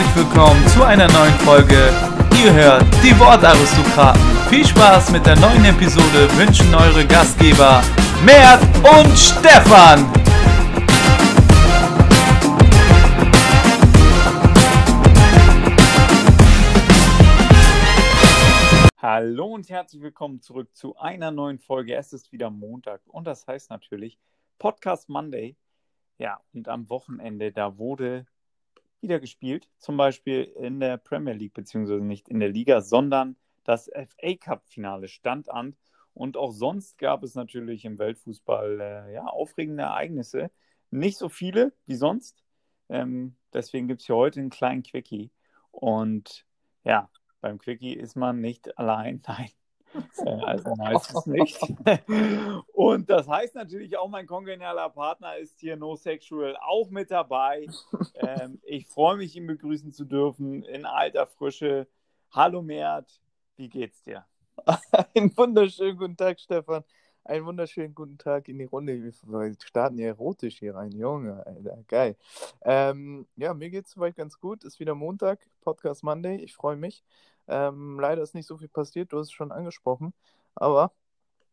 herzlich willkommen zu einer neuen Folge. Ihr hört die Wortaristokraten. Viel Spaß mit der neuen Episode wünschen eure Gastgeber Mert und Stefan. Hallo und herzlich willkommen zurück zu einer neuen Folge. Es ist wieder Montag und das heißt natürlich Podcast Monday. Ja, und am Wochenende, da wurde wieder gespielt, zum Beispiel in der Premier League, beziehungsweise nicht in der Liga, sondern das FA Cup-Finale stand an. Und auch sonst gab es natürlich im Weltfußball äh, ja, aufregende Ereignisse. Nicht so viele wie sonst. Ähm, deswegen gibt es hier heute einen kleinen Quickie. Und ja, beim Quickie ist man nicht allein. Nein, äh, also meistens nicht. Und das heißt natürlich auch, mein kongenialer Partner ist hier No Sexual auch mit dabei. Ähm, ich freue mich, ihn begrüßen zu dürfen in alter Frische. Hallo Mert, wie geht's dir? Einen wunderschönen guten Tag, Stefan. Einen wunderschönen guten Tag in die Runde. Wir starten ja erotisch hier rein, Junge, Alter, geil. Ähm, ja, mir geht's soweit ganz gut. Ist wieder Montag, Podcast Monday. Ich freue mich. Ähm, leider ist nicht so viel passiert, du hast es schon angesprochen. Aber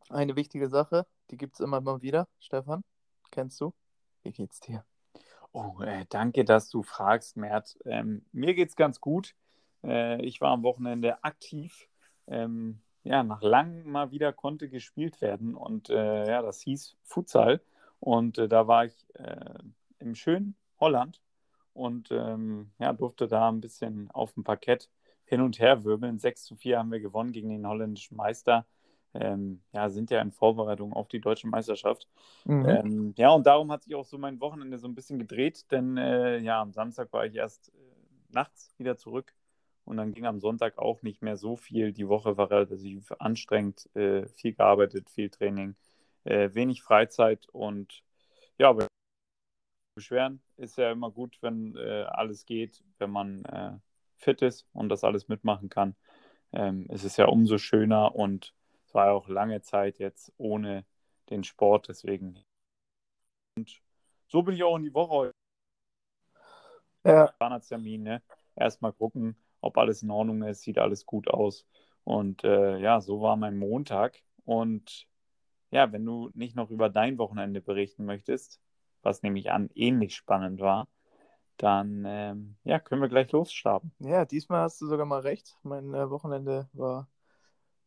eine wichtige Sache, die gibt es immer mal wieder. Stefan, kennst du? Wie geht's dir? Oh, äh, danke, dass du fragst, Mert. Ähm, mir geht's ganz gut. Äh, ich war am Wochenende aktiv. Ähm, ja, nach langem mal wieder konnte gespielt werden und äh, ja, das hieß Futsal. Und äh, da war ich äh, im schönen Holland und ähm, ja, durfte da ein bisschen auf dem Parkett hin und her wirbeln. 6 zu 4 haben wir gewonnen gegen den holländischen Meister. Ähm, ja, sind ja in Vorbereitung auf die deutsche Meisterschaft. Mhm. Ähm, ja, und darum hat sich auch so mein Wochenende so ein bisschen gedreht, denn äh, ja, am Samstag war ich erst äh, nachts wieder zurück und dann ging am Sonntag auch nicht mehr so viel. Die Woche war relativ anstrengend, äh, viel gearbeitet, viel Training, äh, wenig Freizeit und ja, aber beschweren ist ja immer gut, wenn äh, alles geht, wenn man äh, fit ist und das alles mitmachen kann, ähm, ist es ja umso schöner und es war ja auch lange Zeit jetzt ohne den Sport, deswegen. Und so bin ich auch in die Woche heute. Ja. Zahnarzttermin, ne? Erstmal gucken, ob alles in Ordnung ist, sieht alles gut aus. Und äh, ja, so war mein Montag. Und ja, wenn du nicht noch über dein Wochenende berichten möchtest, was nämlich an ähnlich spannend war, dann ähm, ja, können wir gleich losstarten. Ja, diesmal hast du sogar mal recht. Mein äh, Wochenende war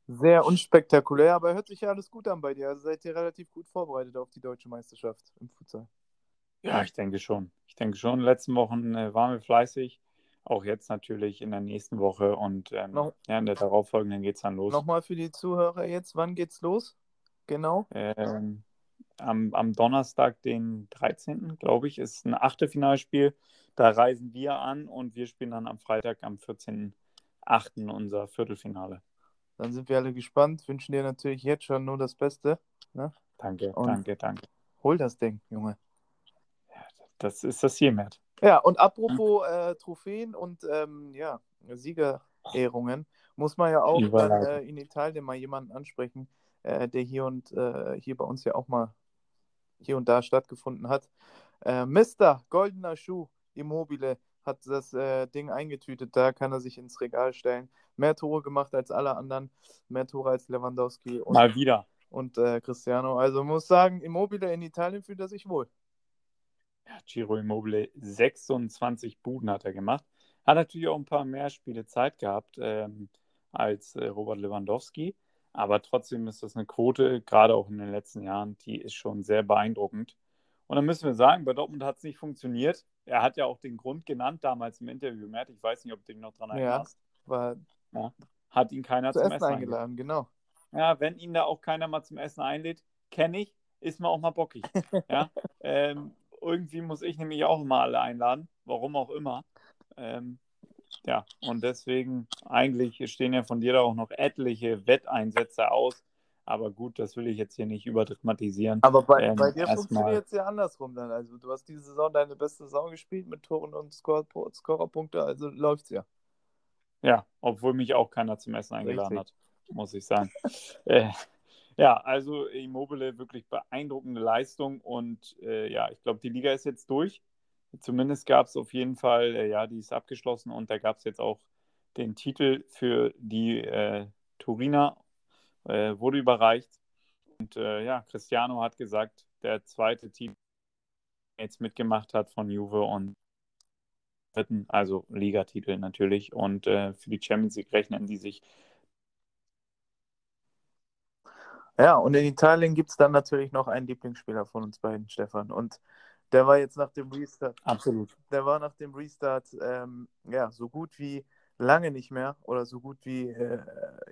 sehr unspektakulär, aber hört sich ja alles gut an bei dir. Also seid ihr relativ gut vorbereitet auf die deutsche Meisterschaft im Futsal. Ja, ich denke schon. Ich denke schon. In den letzten Wochen äh, waren wir fleißig. Auch jetzt natürlich in der nächsten Woche und ähm, Noch, ja, in der darauffolgenden geht es dann los. Nochmal für die Zuhörer jetzt, wann geht's los? Genau. Ähm, am, am Donnerstag, den 13., glaube ich, ist ein Achtelfinalspiel. Da reisen wir an und wir spielen dann am Freitag, am 14.8. unser Viertelfinale. Dann sind wir alle gespannt, wünschen dir natürlich jetzt schon nur das Beste. Ne? Danke, und danke, danke. Hol das Ding, Junge. Ja, das ist das hier, Mert. Ja, und apropos äh, Trophäen und ähm, ja, Siegerehrungen, muss man ja auch dann, äh, in Italien mal jemanden ansprechen, äh, der hier und äh, hier bei uns ja auch mal hier und da stattgefunden hat. Äh, Mr. Goldener Schuh Immobile hat das äh, Ding eingetütet, da kann er sich ins Regal stellen. Mehr Tore gemacht als alle anderen, mehr Tore als Lewandowski und, Mal wieder. und äh, Cristiano. Also muss sagen, Immobile in Italien fühlt er sich wohl. Ja, Giro Immobile, 26 Buden hat er gemacht. Hat natürlich auch ein paar mehr Spiele Zeit gehabt ähm, als äh, Robert Lewandowski. Aber trotzdem ist das eine Quote, gerade auch in den letzten Jahren, die ist schon sehr beeindruckend. Und dann müssen wir sagen, bei Dortmund hat es nicht funktioniert. Er hat ja auch den Grund genannt damals im Interview, Matt. Ich weiß nicht, ob du dich noch dran erinnerst. Ja, war ja, hat ihn keiner zum Essen, Essen eingeladen, genau. Ja, wenn ihn da auch keiner mal zum Essen einlädt, kenne ich, ist man auch mal bockig. ja, ähm, irgendwie muss ich nämlich auch mal alle einladen, warum auch immer. Ähm, ja, und deswegen, eigentlich stehen ja von dir da auch noch etliche Wetteinsätze aus. Aber gut, das will ich jetzt hier nicht überdramatisieren. Aber bei, ähm, bei dir funktioniert es ja andersrum dann. Also du hast diese Saison deine beste Saison gespielt mit Toren und Score Scorerpunkte, also läuft es ja. Ja, obwohl mich auch keiner zum Essen eingeladen Richtig. hat, muss ich sagen. äh, ja, also Immobile wirklich beeindruckende Leistung und äh, ja, ich glaube, die Liga ist jetzt durch. zumindest gab es auf jeden Fall, äh, ja, die ist abgeschlossen und da gab es jetzt auch den Titel für die äh, Turiner, äh, wurde überreicht. Und äh, ja, Cristiano hat gesagt, der zweite Team jetzt mitgemacht hat von Juve und dritten, also Ligatitel natürlich. Und äh, für die Champions League rechnen die sich. Ja, und in Italien gibt es dann natürlich noch einen Lieblingsspieler von uns beiden, Stefan. Und der war jetzt nach dem Restart. Absolut. Der war nach dem Restart ähm, ja so gut wie lange nicht mehr oder so gut wie äh,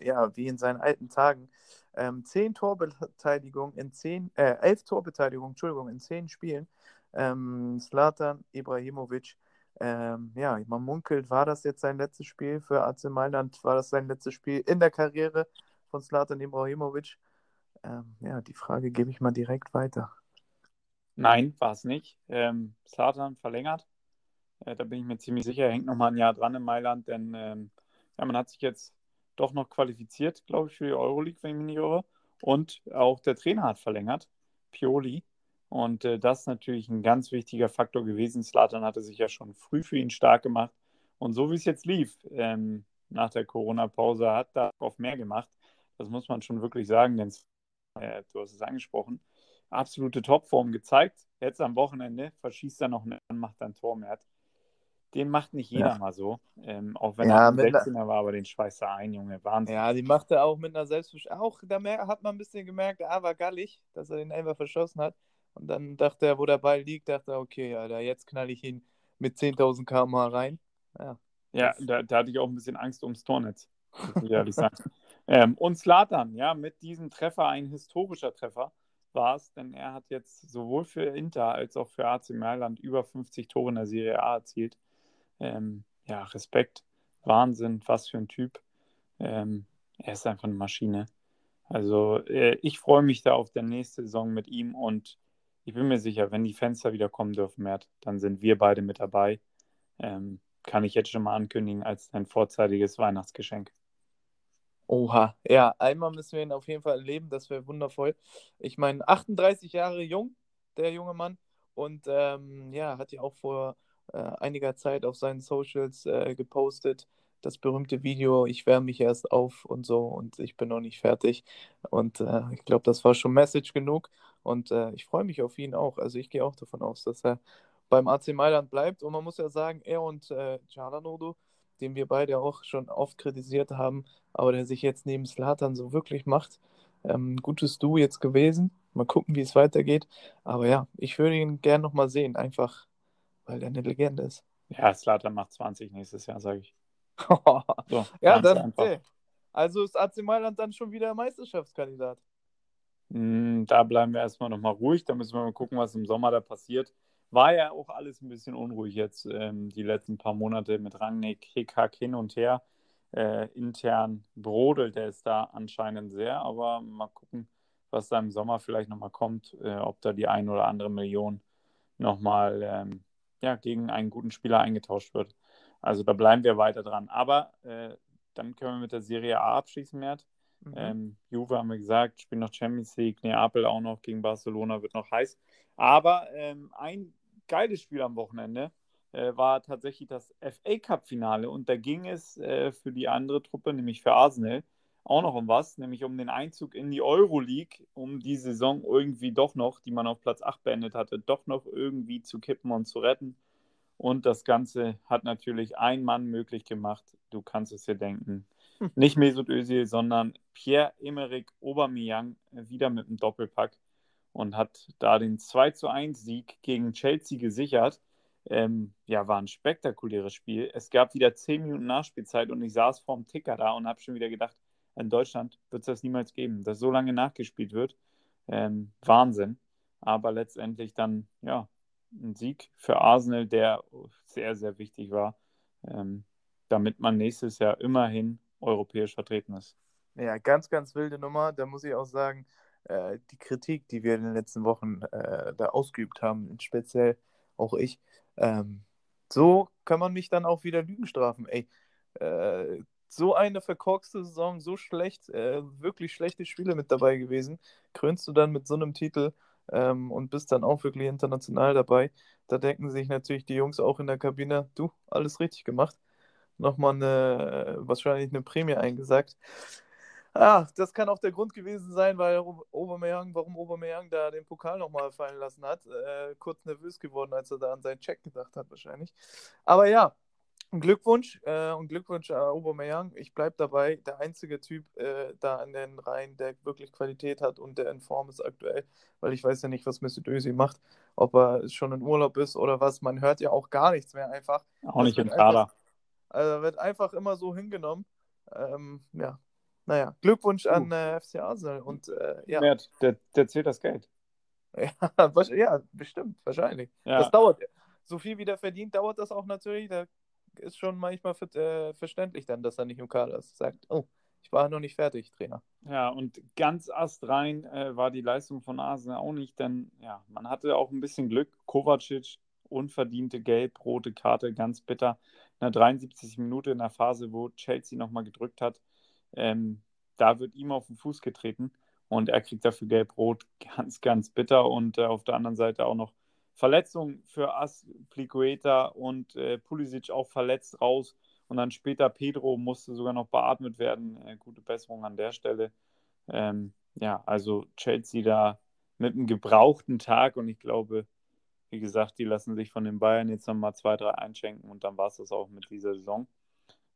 ja wie in seinen alten Tagen. Ähm, zehn Torbeteiligung in zehn, äh, elf Torbeteiligung, Entschuldigung, in zehn Spielen. Ähm, Slatan Ibrahimovic ähm, ja, man munkelt, war das jetzt sein letztes Spiel für AC Mailand? War das sein letztes Spiel in der Karriere von Slatan Ibrahimovic? Ähm, ja, die Frage gebe ich mal direkt weiter. Nein, war es nicht. Ähm, Slatan verlängert. Äh, da bin ich mir ziemlich sicher. Er hängt noch mal ein Jahr dran in Mailand, denn ähm, ja, man hat sich jetzt doch noch qualifiziert, glaube ich, für die Euroleague, wenn ich mich nicht irre. Und auch der Trainer hat verlängert, Pioli. Und äh, das ist natürlich ein ganz wichtiger Faktor gewesen. Slatan hatte sich ja schon früh für ihn stark gemacht. Und so wie es jetzt lief, ähm, nach der Corona-Pause, hat da auf mehr gemacht. Das muss man schon wirklich sagen, denn äh, du hast es angesprochen, absolute Topform gezeigt. Jetzt am Wochenende verschießt er noch einen, macht ein Tor mehr. Den macht nicht jeder ja. mal so. Ähm, auch wenn ja, er ein 16er war, aber den schweißt er ein, Junge. Wahnsinn. Ja, die macht er auch mit einer Selbstverständlichkeit. Auch da hat man ein bisschen gemerkt, er war gallig, dass er den Elfer verschossen hat. Und dann dachte er, wo der Ball liegt, dachte er, okay, ja, da jetzt knall ich ihn mit 10.000 km rein. Ja, ja da, da, hatte ich auch ein bisschen Angst ums Tornetz, muss ich ehrlich sagen. ähm, und Slatan, ja, mit diesem Treffer, ein historischer Treffer war es, denn er hat jetzt sowohl für Inter als auch für AC Mailand über 50 Tore in der Serie A erzielt. Ähm, ja, Respekt, Wahnsinn, was für ein Typ. Ähm, er ist einfach eine Maschine. Also äh, ich freue mich da auf der nächste Saison mit ihm und ich bin mir sicher, wenn die Fenster wieder kommen dürfen, Mert, dann sind wir beide mit dabei. Ähm, kann ich jetzt schon mal ankündigen als ein vorzeitiges Weihnachtsgeschenk. Oha, ja, einmal müssen wir ihn auf jeden Fall erleben, das wäre wundervoll. Ich meine, 38 Jahre jung, der junge Mann, und ähm, ja, hat ja auch vor äh, einiger Zeit auf seinen Socials äh, gepostet, das berühmte Video, ich wärme mich erst auf und so und ich bin noch nicht fertig. Und äh, ich glaube, das war schon Message genug. Und äh, ich freue mich auf ihn auch. Also ich gehe auch davon aus, dass er beim AC Mailand bleibt. Und man muss ja sagen, er und äh, Cialanoglu, den wir beide auch schon oft kritisiert haben, aber der sich jetzt neben Slatan so wirklich macht, ähm, gutes Du jetzt gewesen. Mal gucken, wie es weitergeht. Aber ja, ich würde ihn gerne nochmal sehen, einfach weil er eine Legende ist. Ja, Slatan macht 20 nächstes Jahr, sage ich. so, ja, dann, okay. also ist AC Mailand dann schon wieder Meisterschaftskandidat. Hm, da bleiben wir erstmal nochmal ruhig. Da müssen wir mal gucken, was im Sommer da passiert. War ja auch alles ein bisschen unruhig jetzt ähm, die letzten paar Monate mit Rangnick, Hickhack hin und her. Äh, intern brodelt er es da anscheinend sehr, aber mal gucken, was da im Sommer vielleicht nochmal kommt, äh, ob da die ein oder andere Million nochmal ähm, ja, gegen einen guten Spieler eingetauscht wird. Also da bleiben wir weiter dran. Aber äh, dann können wir mit der Serie A abschließen, Mert. Mhm. Ähm, Juve haben wir gesagt, spielt noch Champions League, Neapel auch noch gegen Barcelona, wird noch heiß. Aber ähm, ein geiles Spiel am Wochenende äh, war tatsächlich das FA Cup-Finale und da ging es äh, für die andere Truppe, nämlich für Arsenal, auch noch um was, nämlich um den Einzug in die Euroleague, um die Saison irgendwie doch noch, die man auf Platz 8 beendet hatte, doch noch irgendwie zu kippen und zu retten. Und das Ganze hat natürlich ein Mann möglich gemacht. Du kannst es dir denken. Nicht Mesut Özil, sondern Pierre-Emerick Aubameyang wieder mit einem Doppelpack und hat da den 2 zu 1 Sieg gegen Chelsea gesichert. Ähm, ja, war ein spektakuläres Spiel. Es gab wieder 10 Minuten Nachspielzeit und ich saß vorm Ticker da und habe schon wieder gedacht, in Deutschland wird es das niemals geben, dass so lange nachgespielt wird. Ähm, Wahnsinn. Aber letztendlich dann, ja, ein Sieg für Arsenal, der sehr, sehr wichtig war, ähm, damit man nächstes Jahr immerhin europäisch vertreten ist. Ja, ganz, ganz wilde Nummer. Da muss ich auch sagen, äh, die Kritik, die wir in den letzten Wochen äh, da ausgeübt haben, speziell auch ich, ähm, so kann man mich dann auch wieder Lügen strafen. Ey, äh, so eine verkorkste Saison, so schlecht, äh, wirklich schlechte Spiele mit dabei gewesen, krönst du dann mit so einem Titel. ähm, und bist dann auch wirklich international dabei. Da denken sich natürlich die Jungs auch in der Kabine, du, alles richtig gemacht. Nochmal eine, wahrscheinlich eine Prämie eingesagt. Ah, das kann auch der Grund gewesen sein, weil Aubameyang, warum Aubameyang da den Pokal nochmal fallen lassen hat. Äh, kurz nervös geworden, als er da an seinen Check gedacht hat, wahrscheinlich. Aber ja, Glückwunsch äh, und Glückwunsch an Aubameyang. Ich bleibe dabei, der einzige Typ äh, da an den Reihen, der wirklich Qualität hat und der in Form ist aktuell, weil ich weiß ja nicht, was Mesut Özil macht, ob er schon in Urlaub ist oder was. Man hört ja auch gar nichts mehr einfach. Auch nicht im Kader. Also wird einfach immer so hingenommen. Ähm, ja, naja, Glückwunsch uh. an äh, FC Arsenal und äh, ja. Mert, der, der zählt das Geld. Ja, ja bestimmt, wahrscheinlich. Ja. Das dauert. So viel wie der verdient, dauert das auch natürlich. Da ist schon manchmal für, äh, verständlich dann, dass er nicht im Kader ist. Sagt, oh, ich war noch nicht fertig, Trainer. Ja, und ganz astrein äh, war die Leistung von Arsenal auch nicht, denn ja, man hatte auch ein bisschen Glück. Kovacic, unverdiente gelb-rote Karte, ganz bitter. In der 73. Minute in der Phase, wo Chelsea nochmal gedrückt hat, ähm, da wird ihm auf den Fuß getreten und er kriegt dafür gelb-rot, ganz, ganz bitter. Und äh, auf der anderen Seite auch noch Verletzung für Aspliqueta und äh, Pulisic auch verletzt raus. Und dann später Pedro musste sogar noch beatmet werden. Äh, gute Besserung an der Stelle. Ähm, ja, also Chelsea da mit einem gebrauchten Tag und ich glaube, wie gesagt, die lassen sich von den Bayern jetzt nochmal zwei, drei einschenken und dann war es das auch mit dieser Saison.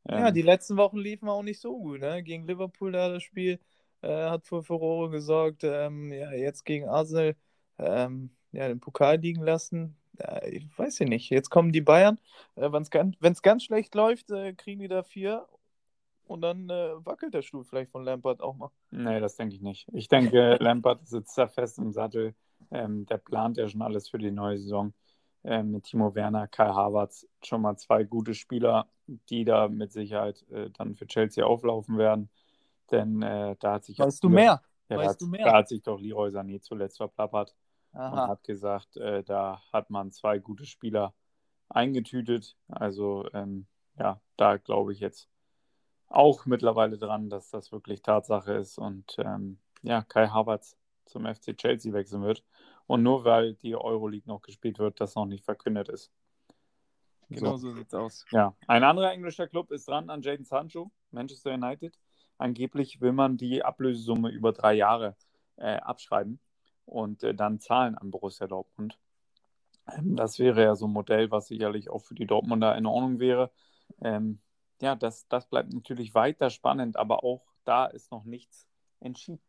Ähm, ja, die letzten Wochen liefen auch nicht so gut. Ne? Gegen Liverpool da das Spiel äh, hat für Furore gesorgt. Ähm, ja, jetzt gegen Arsenal ähm, ja, den Pokal liegen lassen. Ja, ich weiß ja nicht. Jetzt kommen die Bayern. Äh, Wenn es ganz, ganz schlecht läuft, äh, kriegen die da vier. Und dann äh, wackelt der Stuhl vielleicht von Lampard auch mal. Nee, das denke ich nicht. Ich denke, Lampard sitzt da fest im Sattel. Ähm, der plant ja schon alles für die neue Saison. Ähm, mit Timo Werner, Kai Havertz schon mal zwei gute Spieler, die da mit Sicherheit äh, dann für Chelsea auflaufen werden. Denn äh, da hat sich. Weißt du mehr? Ja, weißt da, hat, du mehr? da hat sich doch Leroy Sané zuletzt verplappert. Aha. und hat gesagt, äh, da hat man zwei gute Spieler eingetütet. Also ähm, ja, da glaube ich jetzt auch mittlerweile dran, dass das wirklich Tatsache ist und ähm, ja, Kai Havertz zum FC Chelsea wechseln wird. Und nur weil die Euroleague noch gespielt wird, das noch nicht verkündet ist. Genau so, so sieht's aus. Ja, ein anderer englischer Club ist dran an Jaden Sancho, Manchester United. Angeblich will man die Ablösesumme über drei Jahre äh, abschreiben und äh, dann zahlen an Borussia Dortmund. Ähm, das wäre ja so ein Modell, was sicherlich auch für die Dortmunder in Ordnung wäre. Ähm, ja, das, das bleibt natürlich weiter spannend, aber auch da ist noch nichts entschieden.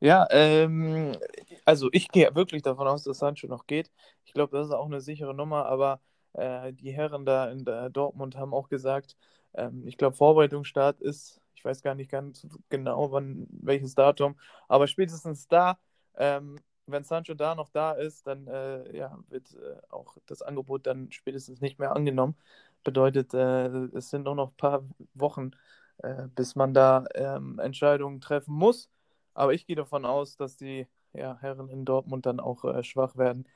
Ja, ähm, also ich gehe wirklich davon aus, dass Sancho noch geht. Ich glaube, das ist auch eine sichere Nummer, aber äh, die Herren da in Dortmund haben auch gesagt, ähm, ich glaube, Vorbereitungsstart ist ich weiß gar nicht ganz genau, wann, welches Datum, aber spätestens da, ähm, wenn Sancho da noch da ist, dann äh, ja, wird äh, auch das Angebot dann spätestens nicht mehr angenommen. Bedeutet, äh, es sind nur noch ein paar Wochen, äh, bis man da ähm, Entscheidungen treffen muss. Aber ich gehe davon aus, dass die ja, Herren in Dortmund dann auch äh, schwach werden.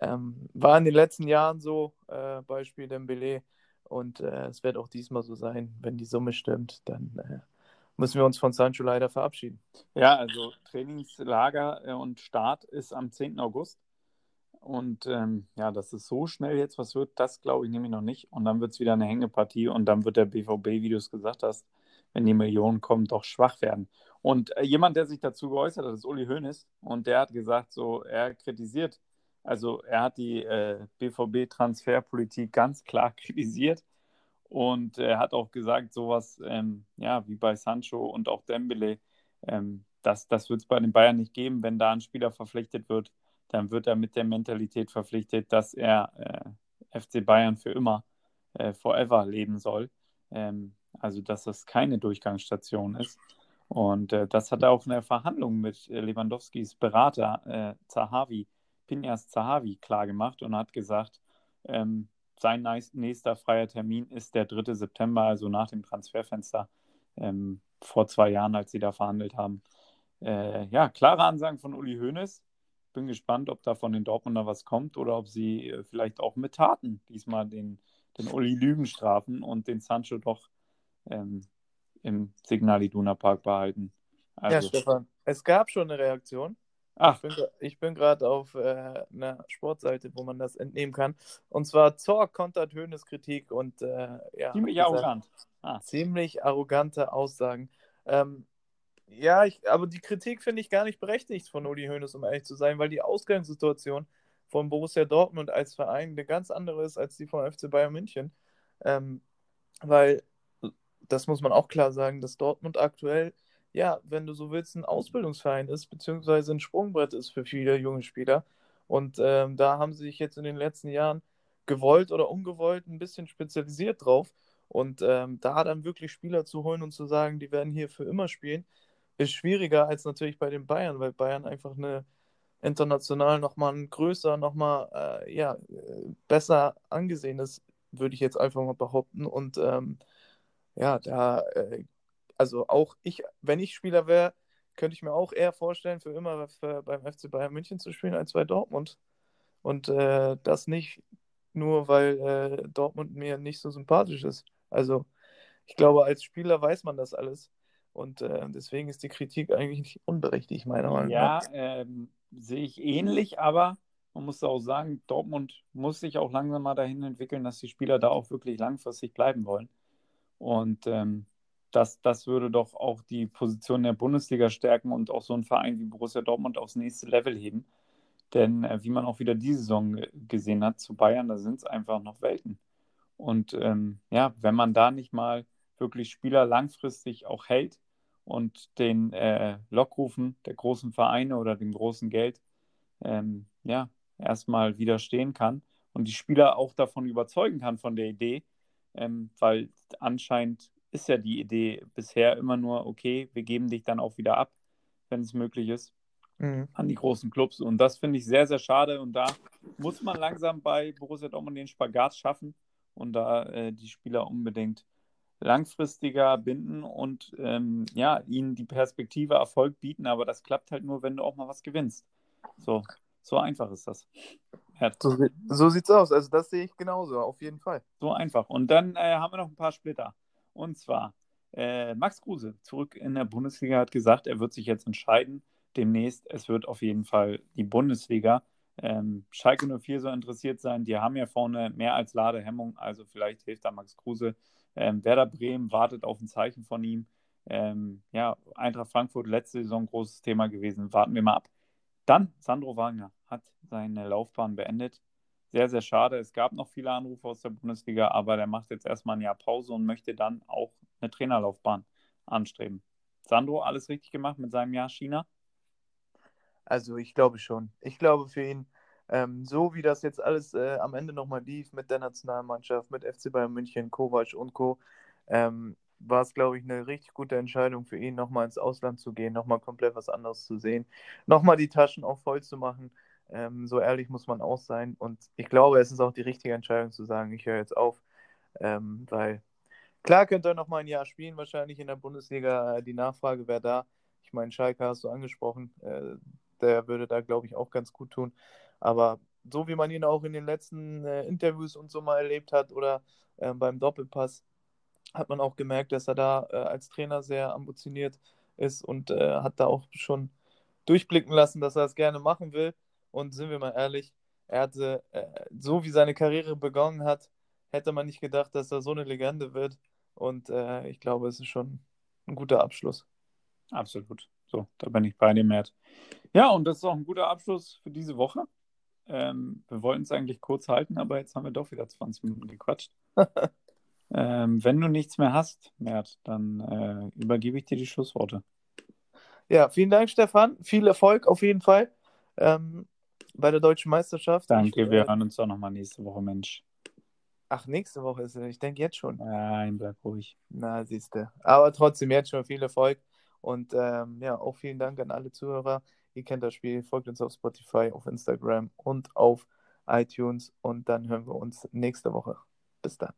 Ähm, war in den letzten Jahren so, äh, Beispiel Dembele, und äh, es wird auch diesmal so sein, wenn die Summe stimmt, dann äh, müssen wir uns von Sancho leider verabschieden. Ja, also Trainingslager äh, und Start ist am 10. August. Und ähm, ja, dass es so schnell jetzt was wird, das glaube ich nämlich noch nicht. Und dann wird es wieder eine Hängepartie und dann wird der BVB, wie du es gesagt hast, wenn die Millionen kommen, doch schwach werden. Und äh, jemand, der sich dazu geäußert hat, ist Uli Hoeneß. Und der hat gesagt, so, er kritisiert, also er hat die äh, BVB-Transferpolitik ganz klar kritisiert und er hat auch gesagt, sowas ähm, ja, wie bei Sancho und auch Dembele, ähm, das, das wird es bei den Bayern nicht geben. Wenn da ein Spieler verpflichtet wird, dann wird er mit der Mentalität verpflichtet, dass er äh, FC Bayern für immer, äh, forever leben soll. Ähm, also, dass das keine Durchgangsstation ist. Und äh, das hat er auch in der Verhandlung mit Lewandowskis Berater äh, Zahavi, Pinjas Zahavi, klargemacht und hat gesagt, ähm, sein nächster freier Termin ist der 3. September, also nach dem Transferfenster ähm, vor zwei Jahren, als sie da verhandelt haben. Äh, ja, klare Ansagen von Uli Hoeneß. Bin gespannt, ob da von den Dortmunder was kommt oder ob sie äh, vielleicht auch mit Taten diesmal den, den Uli Lügen strafen und den Sancho doch ähm, im Signal Iduna Park behalten. Also, ja, Stefan, es gab schon eine Reaktion Ach. Ich bin, gerade auf äh, einer Sportseite, wo man das entnehmen kann. Und zwar Zor kontert Höhnes Kritik und äh, ja. Ziemlich arrogant. Ah. Ziemlich arrogante Aussagen. Ähm, ja, ich, aber die Kritik finde ich gar nicht berechtigt von Uli Hoeneß, um ehrlich zu sein, weil die Ausgangssituation von Borussia Dortmund als Verein eine ganz andere ist als die vom FC Bayern München. Ähm, weil, das muss man auch klar sagen, dass Dortmund aktuell, ja, wenn du so willst, ein Ausbildungsverein ist, beziehungsweise ein Sprungbrett ist für viele junge Spieler. Und ähm, da haben sie sich jetzt in den letzten Jahren gewollt oder ungewollt ein bisschen spezialisiert drauf. Und ähm, da dann wirklich Spieler zu holen und zu sagen, die werden hier für immer spielen, ist schwieriger als natürlich bei den Bayern, weil Bayern einfach eine international nochmal größer, nochmal äh, ja, äh, besser angesehen ist, würde ich jetzt einfach mal behaupten. Und ähm, ja, da, äh, also auch ich, wenn ich Spieler wäre, könnte ich mir auch eher vorstellen, für immer für, beim FC Bayern München zu spielen als bei Dortmund. Und äh, das nicht nur, weil äh, Dortmund mir nicht so sympathisch ist. Also ich glaube, als Spieler weiß man das alles. Und äh, deswegen ist die Kritik eigentlich nicht unberechtigt, meiner Meinung nach. Ja, ähm, sehe ich ähnlich, aber man muss auch sagen, Dortmund muss sich auch langsam mal dahin entwickeln, dass die Spieler da auch wirklich langfristig bleiben wollen. Und ähm, das, das würde doch auch die Position der Bundesliga stärken und auch so einen Verein wie Borussia Dortmund aufs nächste Level heben. Denn äh, wie man auch wieder diese Saison gesehen hat zu Bayern, da sind es einfach noch Welten. Und ähm, ja, wenn man da nicht mal wirklich Spieler langfristig auch hält, und den äh, Lockrufen der großen Vereine oder dem großen Geld ähm, ja, erstmal widerstehen kann und die Spieler auch davon überzeugen kann von der Idee, ähm, weil anscheinend ist ja die Idee bisher immer nur, okay, wir geben dich dann auch wieder ab, wenn es möglich ist, mhm. an die großen Clubs. Und das finde ich sehr, sehr schade. Und da muss man langsam bei Borussia Dortmund den Spagat schaffen und da äh, die Spieler unbedingt langfristiger binden und ähm, ja, ihnen die Perspektive Erfolg bieten, aber das klappt halt nur, wenn du auch mal was gewinnst. So, so einfach ist das. So, so sieht's aus. Also das sehe ich genauso, auf jeden Fall. So einfach. Und dann äh, haben wir noch ein paar Splitter. Und zwar äh, Max Kruse zurück in der Bundesliga hat gesagt, er wird sich jetzt entscheiden. Demnächst, es wird auf jeden Fall die Bundesliga. Ähm, Schalke 04 so interessiert sein. Die haben ja vorne mehr als Ladehemmung, also vielleicht hilft da Max Kruse ähm, Werder Bremen wartet auf ein Zeichen von ihm. Ähm, ja, Eintracht Frankfurt letzte Saison großes Thema gewesen. Warten wir mal ab. Dann Sandro Wagner hat seine Laufbahn beendet. Sehr, sehr schade. Es gab noch viele Anrufe aus der Bundesliga, aber der macht jetzt erstmal ein Jahr Pause und möchte dann auch eine Trainerlaufbahn anstreben. Sandro, alles richtig gemacht mit seinem Jahr China? Also ich glaube schon. Ich glaube für ihn ähm, so wie das jetzt alles äh, am Ende nochmal lief mit der Nationalmannschaft, mit FC Bayern München, Kovac und Co., ähm, war es, glaube ich, eine richtig gute Entscheidung für ihn, nochmal ins Ausland zu gehen, nochmal komplett was anderes zu sehen, nochmal die Taschen auch voll zu machen. Ähm, so ehrlich muss man auch sein. Und ich glaube, es ist auch die richtige Entscheidung zu sagen, ich höre jetzt auf, ähm, weil klar könnte er nochmal ein Jahr spielen, wahrscheinlich in der Bundesliga. Die Nachfrage wäre da. Ich meine, Schalke hast du angesprochen, äh, der würde da, glaube ich, auch ganz gut tun. Aber so wie man ihn auch in den letzten äh, Interviews und so mal erlebt hat oder äh, beim Doppelpass, hat man auch gemerkt, dass er da äh, als Trainer sehr ambitioniert ist und äh, hat da auch schon durchblicken lassen, dass er es gerne machen will. Und sind wir mal ehrlich, er hatte, äh, so wie seine Karriere begonnen hat, hätte man nicht gedacht, dass er so eine Legende wird. Und äh, ich glaube, es ist schon ein guter Abschluss. Absolut. So, da bin ich bei dem Mert. Ja, und das ist auch ein guter Abschluss für diese Woche. Ähm, wir wollten es eigentlich kurz halten, aber jetzt haben wir doch wieder 20 Minuten gequatscht. ähm, wenn du nichts mehr hast, Mert, dann äh, übergebe ich dir die Schlussworte. Ja, vielen Dank, Stefan. Viel Erfolg auf jeden Fall ähm, bei der deutschen Meisterschaft. Danke, ich, wir äh, hören uns auch nochmal nächste Woche, Mensch. Ach, nächste Woche ist es. Ich denke jetzt schon. Nein, bleib ruhig. Na, siehst du. Aber trotzdem jetzt schon viel Erfolg. Und ähm, ja, auch vielen Dank an alle Zuhörer. Ihr kennt das Spiel, folgt uns auf Spotify, auf Instagram und auf iTunes. Und dann hören wir uns nächste Woche. Bis dann.